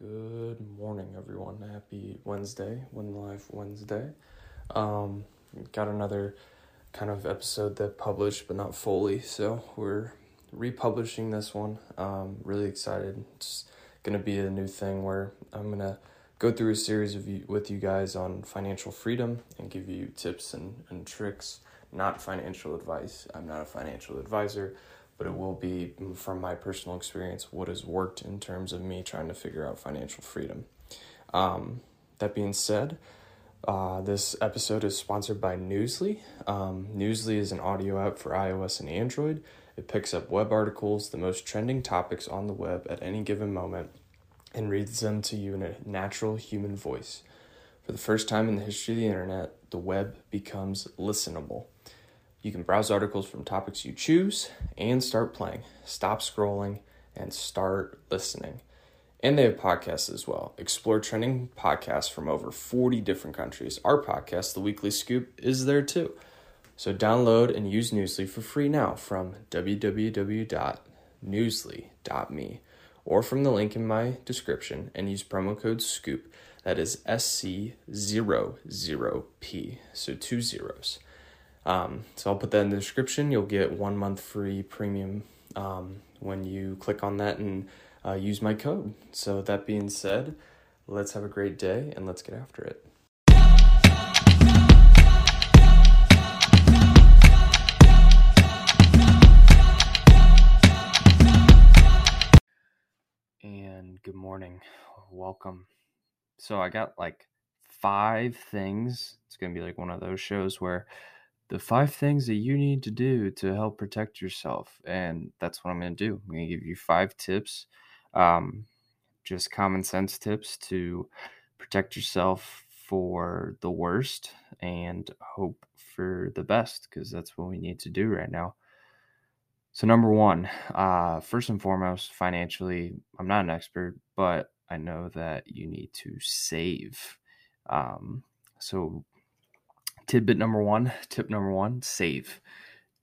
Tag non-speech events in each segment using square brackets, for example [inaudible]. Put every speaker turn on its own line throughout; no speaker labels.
Good morning, everyone. Happy Wednesday, Win Life Wednesday. Um, got another kind of episode that published, but not fully. So we're republishing this one. Um, really excited. It's gonna be a new thing where I'm gonna go through a series of you, with you guys on financial freedom and give you tips and, and tricks, not financial advice. I'm not a financial advisor but it will be from my personal experience what has worked in terms of me trying to figure out financial freedom. Um, that being said, uh, this episode is sponsored by Newsly. Um, Newsly is an audio app for iOS and Android. It picks up web articles, the most trending topics on the web at any given moment, and reads them to you in a natural human voice. For the first time in the history of the internet, the web becomes listenable. You can browse articles from topics you choose and start playing. Stop scrolling and start listening. And they have podcasts as well. Explore trending podcasts from over 40 different countries. Our podcast, The Weekly Scoop, is there too. So download and use Newsly for free now from www.newsly.me or from the link in my description and use promo code SCOOP. That is SC00P. So two zeros. Um, so I'll put that in the description. You'll get one month free premium um, when you click on that and uh, use my code. So that being said, let's have a great day and let's get after it. And good morning. Welcome. So I got like five things. It's going to be like one of those shows where the five things that you need to do to help protect yourself. And that's what I'm going to do. I'm going to give you five tips, um, just common sense tips to protect yourself for the worst and hope for the best because that's what we need to do right now. So, number one, uh, first and foremost, financially, I'm not an expert, but I know that you need to save. Um, so, tidbit number one, tip number one, save.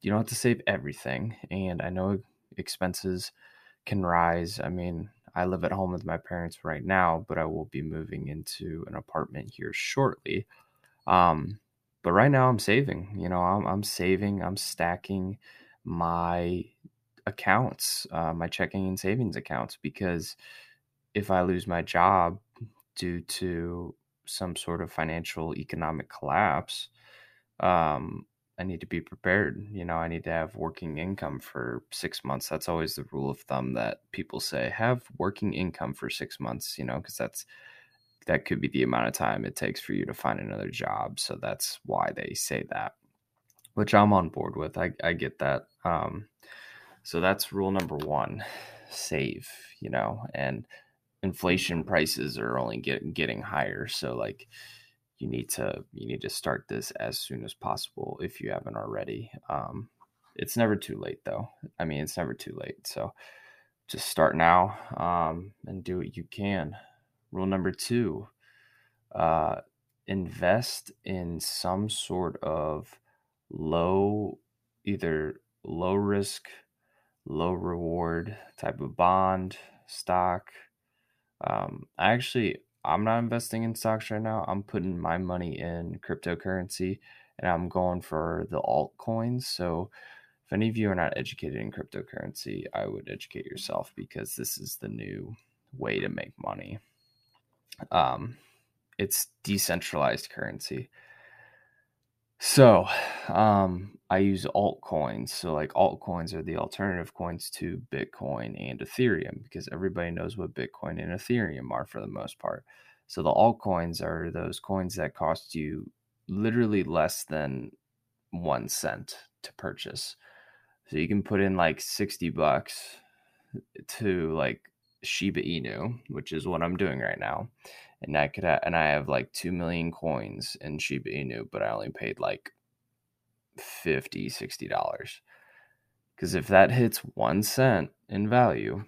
You don't have to save everything. And I know expenses can rise. I mean, I live at home with my parents right now, but I will be moving into an apartment here shortly. Um, but right now I'm saving, you know, I'm, I'm saving, I'm stacking my accounts, uh, my checking and savings accounts, because if I lose my job due to some sort of financial economic collapse, um, I need to be prepared. You know, I need to have working income for six months. That's always the rule of thumb that people say have working income for six months, you know, because that's that could be the amount of time it takes for you to find another job. So that's why they say that, which I'm on board with. I, I get that. Um, so that's rule number one save, you know, and inflation prices are only get, getting higher. So, like, you need to you need to start this as soon as possible if you haven't already. Um, it's never too late though. I mean, it's never too late. So just start now um, and do what you can. Rule number two: uh, invest in some sort of low, either low risk, low reward type of bond, stock. Um, I actually I'm not investing in stocks right now. I'm putting my money in cryptocurrency and I'm going for the altcoins. So if any of you are not educated in cryptocurrency, I would educate yourself because this is the new way to make money. Um, it's decentralized currency. So, um, I use altcoins. So, like, altcoins are the alternative coins to Bitcoin and Ethereum because everybody knows what Bitcoin and Ethereum are for the most part. So, the altcoins are those coins that cost you literally less than one cent to purchase. So, you can put in like 60 bucks to like Shiba Inu, which is what I'm doing right now and I could have, and I have like 2 million coins in Shiba Inu, but I only paid like 50 60 dollars. Because if that hits one cent in value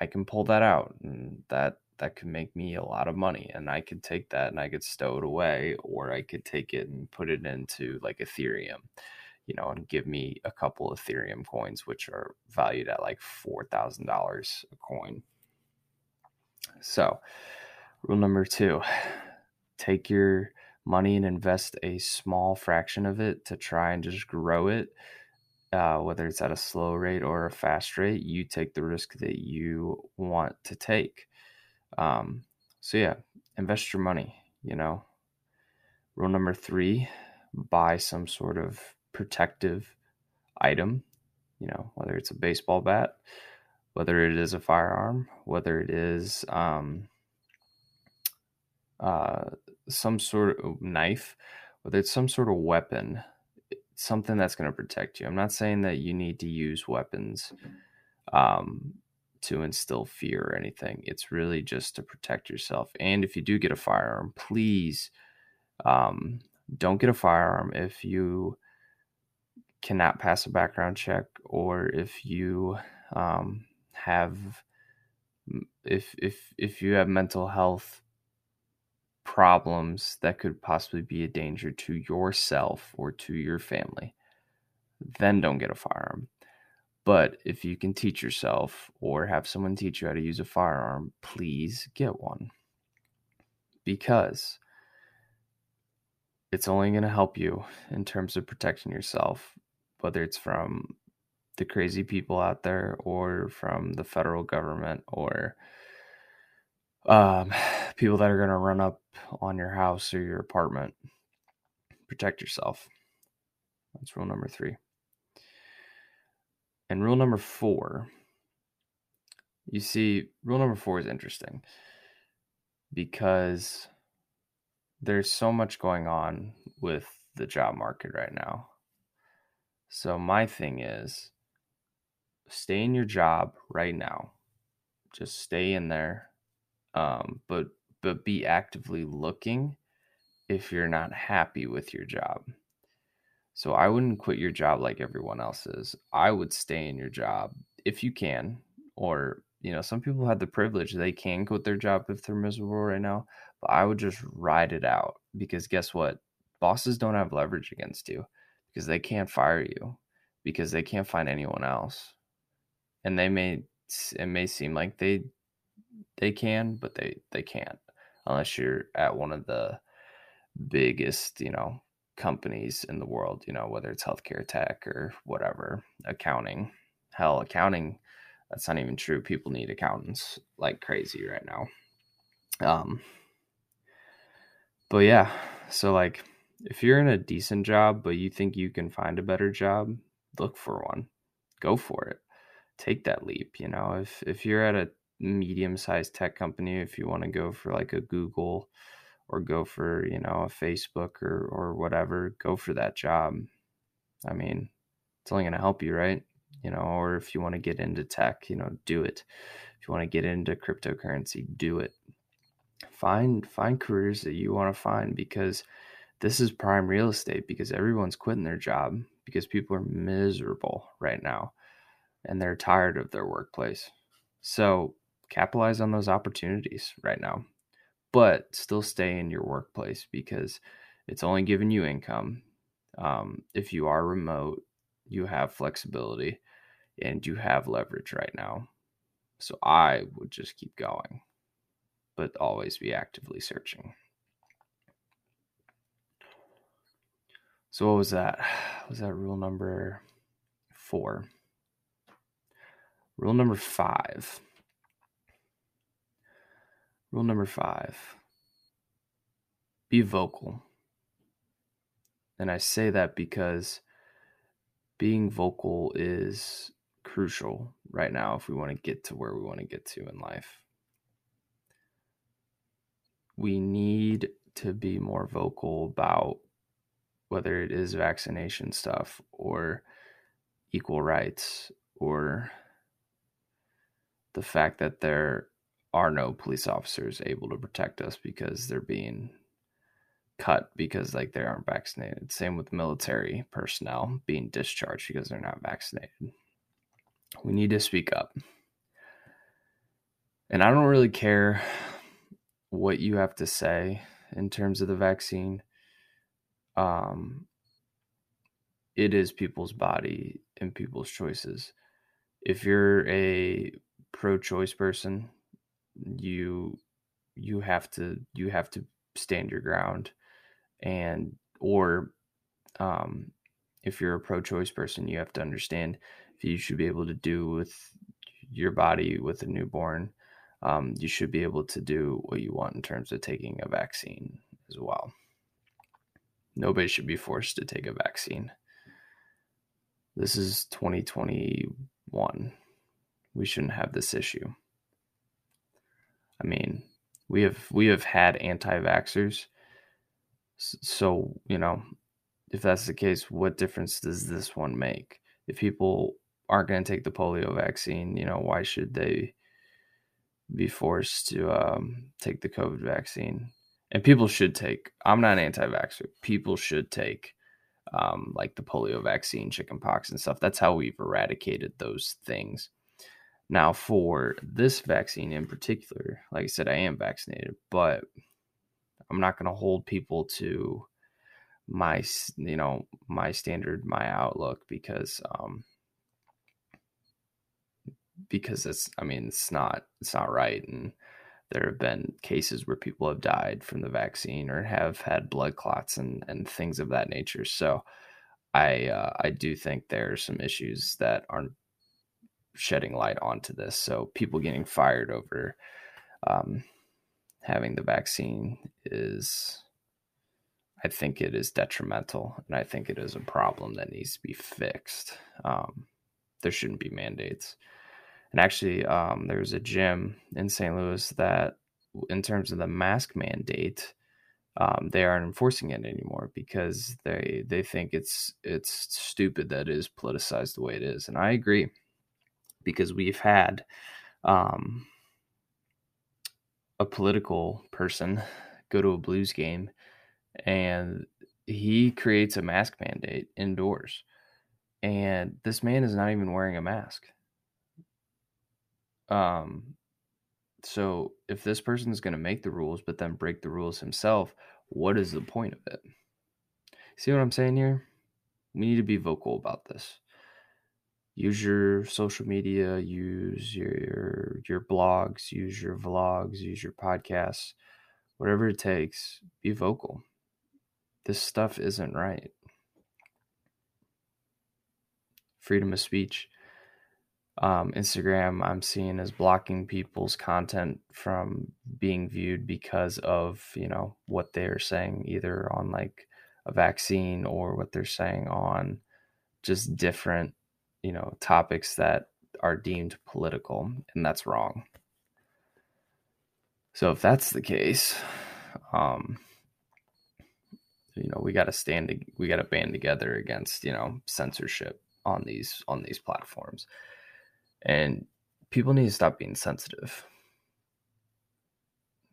i can pull that out and that that could make me a lot of money and i could take that and i could stow it away or i could take it and put it into like ethereum you know and give me a couple ethereum coins which are valued at like $4000 a coin So, rule number two take your money and invest a small fraction of it to try and just grow it. Uh, whether it's at a slow rate or a fast rate, you take the risk that you want to take. Um, so, yeah, invest your money, you know. Rule number three buy some sort of protective item, you know, whether it's a baseball bat, whether it is a firearm, whether it is um, uh, some sort of knife, whether it's some sort of weapon, something that's going to protect you. I'm not saying that you need to use weapons um, to instill fear or anything. It's really just to protect yourself. And if you do get a firearm, please um, don't get a firearm if you cannot pass a background check or if you um, have if if if you have mental health problems that could possibly be a danger to yourself or to your family then don't get a firearm. But if you can teach yourself or have someone teach you how to use a firearm please get one. Because it's only going to help you in terms of protecting yourself whether it's from the crazy people out there or from the federal government or um, [sighs] people that are going to run up on your house or your apartment. Protect yourself. That's rule number three. And rule number four, you see, rule number four is interesting because there's so much going on with the job market right now. So, my thing is stay in your job right now. Just stay in there. Um, but but be actively looking if you're not happy with your job. So I wouldn't quit your job like everyone else is. I would stay in your job if you can, or you know, some people have the privilege they can quit their job if they're miserable right now. But I would just ride it out because guess what? Bosses don't have leverage against you because they can't fire you because they can't find anyone else and they may it may seem like they they can, but they they can't unless you're at one of the biggest you know companies in the world. You know whether it's healthcare tech or whatever, accounting. Hell, accounting. That's not even true. People need accountants like crazy right now. Um, but yeah, so like if you're in a decent job, but you think you can find a better job, look for one. Go for it. Take that leap you know if if you're at a medium sized tech company if you want to go for like a google or go for you know a facebook or or whatever go for that job. I mean it's only going to help you right? You know or if you want to get into tech you know do it. If you want to get into cryptocurrency do it. Find find careers that you want to find because this is prime real estate because everyone's quitting their job because people are miserable right now and they're tired of their workplace. So capitalize on those opportunities right now, but still stay in your workplace because it's only giving you income. Um, if you are remote, you have flexibility and you have leverage right now. So I would just keep going, but always be actively searching. So what was that? [sighs] Was that rule number four? Rule number five. Rule number five be vocal. And I say that because being vocal is crucial right now if we want to get to where we want to get to in life. We need to be more vocal about whether it is vaccination stuff or equal rights or the fact that there are no police officers able to protect us because they're being cut because like they aren't vaccinated. Same with military personnel being discharged because they're not vaccinated. We need to speak up. And I don't really care what you have to say in terms of the vaccine. Um it is people's body and people's choices. If you're a pro choice person, you you have to you have to stand your ground and or um, if you're a pro-choice person you have to understand if you should be able to do with your body with a newborn um, you should be able to do what you want in terms of taking a vaccine as well nobody should be forced to take a vaccine. This is 2021 we shouldn't have this issue. I mean we have we have had anti-vaxxers. So you know if that's the case what difference does this one make? If people aren't going to take the polio vaccine you know why should they be forced to um, take the covid vaccine and people should take i'm not an anti-vaxxer people should take um, like the polio vaccine chickenpox and stuff that's how we've eradicated those things now, for this vaccine in particular, like I said, I am vaccinated, but I'm not going to hold people to my, you know, my standard, my outlook because, um, because it's, I mean, it's not, it's not right. And there have been cases where people have died from the vaccine or have had blood clots and, and things of that nature. So I, uh, I do think there are some issues that aren't shedding light onto this. So people getting fired over um, having the vaccine is, I think it is detrimental, and I think it is a problem that needs to be fixed. Um, there shouldn't be mandates. And actually, um, there's a gym in St. Louis that, in terms of the mask mandate, um, they aren't enforcing it anymore because they they think it's it's stupid that it is politicized the way it is, and I agree because we've had um, a political person go to a blues game and he creates a mask mandate indoors and this man is not even wearing a mask um so if this person is going to make the rules but then break the rules himself what is the point of it see what i'm saying here we need to be vocal about this use your social media, use your your blogs, use your vlogs, use your podcasts, whatever it takes, be vocal. This stuff isn't right. Freedom of speech. Um, Instagram, I'm seeing is blocking people's content from being viewed because of you know what they're saying, either on like a vaccine or what they're saying on just different you know topics that are deemed political and that's wrong. So if that's the case um you know we got to stand we got to band together against you know censorship on these on these platforms and people need to stop being sensitive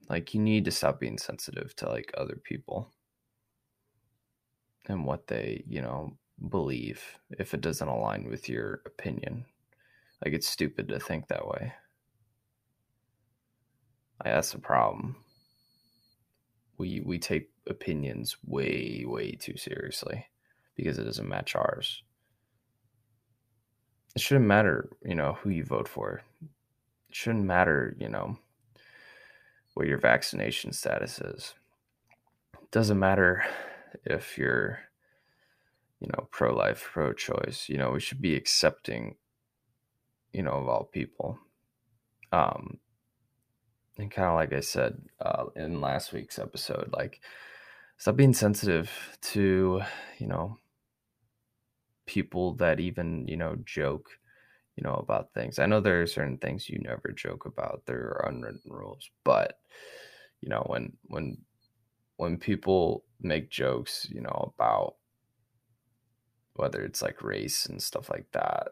like you need to stop being sensitive to like other people and what they you know believe if it doesn't align with your opinion. Like it's stupid to think that way. Like, that's a problem. We we take opinions way way too seriously because it doesn't match ours. It shouldn't matter, you know, who you vote for. It shouldn't matter, you know, what your vaccination status is. It doesn't matter if you're you know, pro life, pro choice. You know, we should be accepting, you know, of all people. Um, and kind of like I said uh, in last week's episode, like stop being sensitive to, you know, people that even, you know, joke, you know, about things. I know there are certain things you never joke about. There are unwritten rules, but you know, when when when people make jokes, you know, about whether it's like race and stuff like that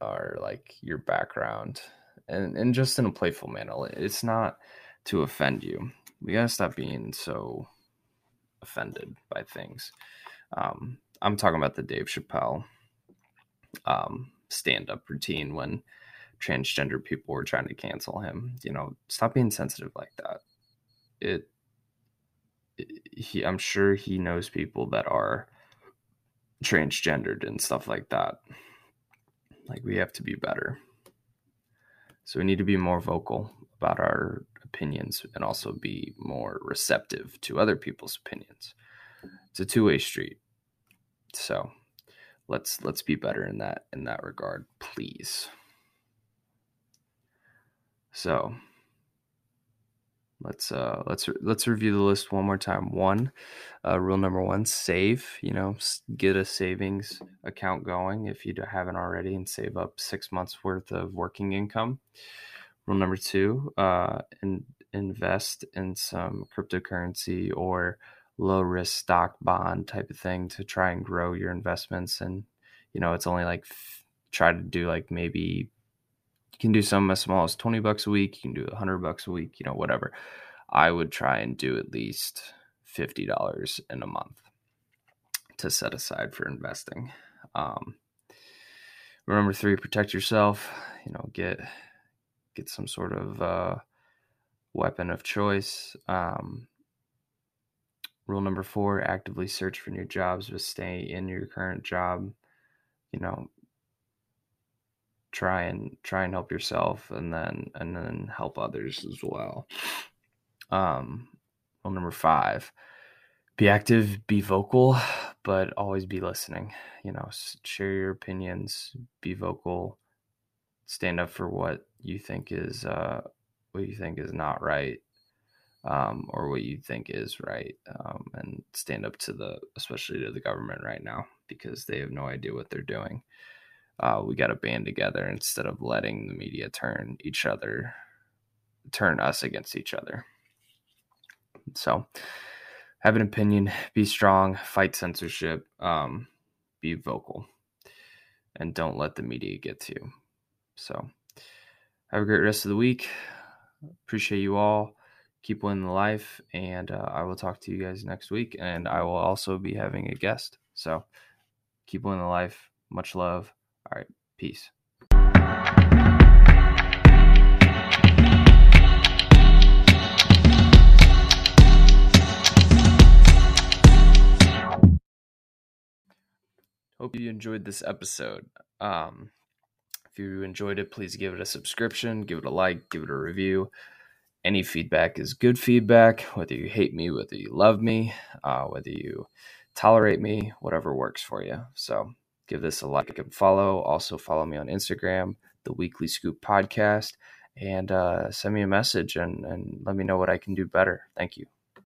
or like your background and and just in a playful manner it's not to offend you we gotta stop being so offended by things um, i'm talking about the dave chappelle um, stand-up routine when transgender people were trying to cancel him you know stop being sensitive like that it, it he i'm sure he knows people that are transgendered and stuff like that. Like we have to be better. So we need to be more vocal about our opinions and also be more receptive to other people's opinions. It's a two-way street. So let's let's be better in that in that regard, please. So let's uh let's let's review the list one more time. One, uh, rule number one: save. You know, get a savings account going if you haven't already, and save up six months worth of working income. Rule number two: uh, in, invest in some cryptocurrency or low risk stock bond type of thing to try and grow your investments. And you know, it's only like f- try to do like maybe you can do some as small as 20 bucks a week. You can do 100 bucks a week, you know, whatever. I would try and do at least $50 in a month to set aside for investing. Um, remember three, protect yourself, you know, get, get some sort of, uh, weapon of choice. Um, rule number four, actively search for new jobs, but stay in your current job. You know, try and try and help yourself and then and then help others as well um well number five be active be vocal but always be listening you know share your opinions be vocal stand up for what you think is uh what you think is not right um, or what you think is right um, and stand up to the especially to the government right now because they have no idea what they're doing uh, we got to band together instead of letting the media turn each other, turn us against each other. So, have an opinion, be strong, fight censorship, um, be vocal, and don't let the media get to you. So, have a great rest of the week. Appreciate you all. Keep winning the life, and uh, I will talk to you guys next week. And I will also be having a guest. So, keep winning the life. Much love. All right. Peace. Hope you enjoyed this episode. Um, if you enjoyed it, please give it a subscription, give it a like, give it a review. Any feedback is good feedback, whether you hate me, whether you love me, uh, whether you tolerate me, whatever works for you. So, give this a like and follow. Also, follow me on Instagram, the Weekly Scoop Podcast, and uh, send me a message and, and let me know what I can do better. Thank you.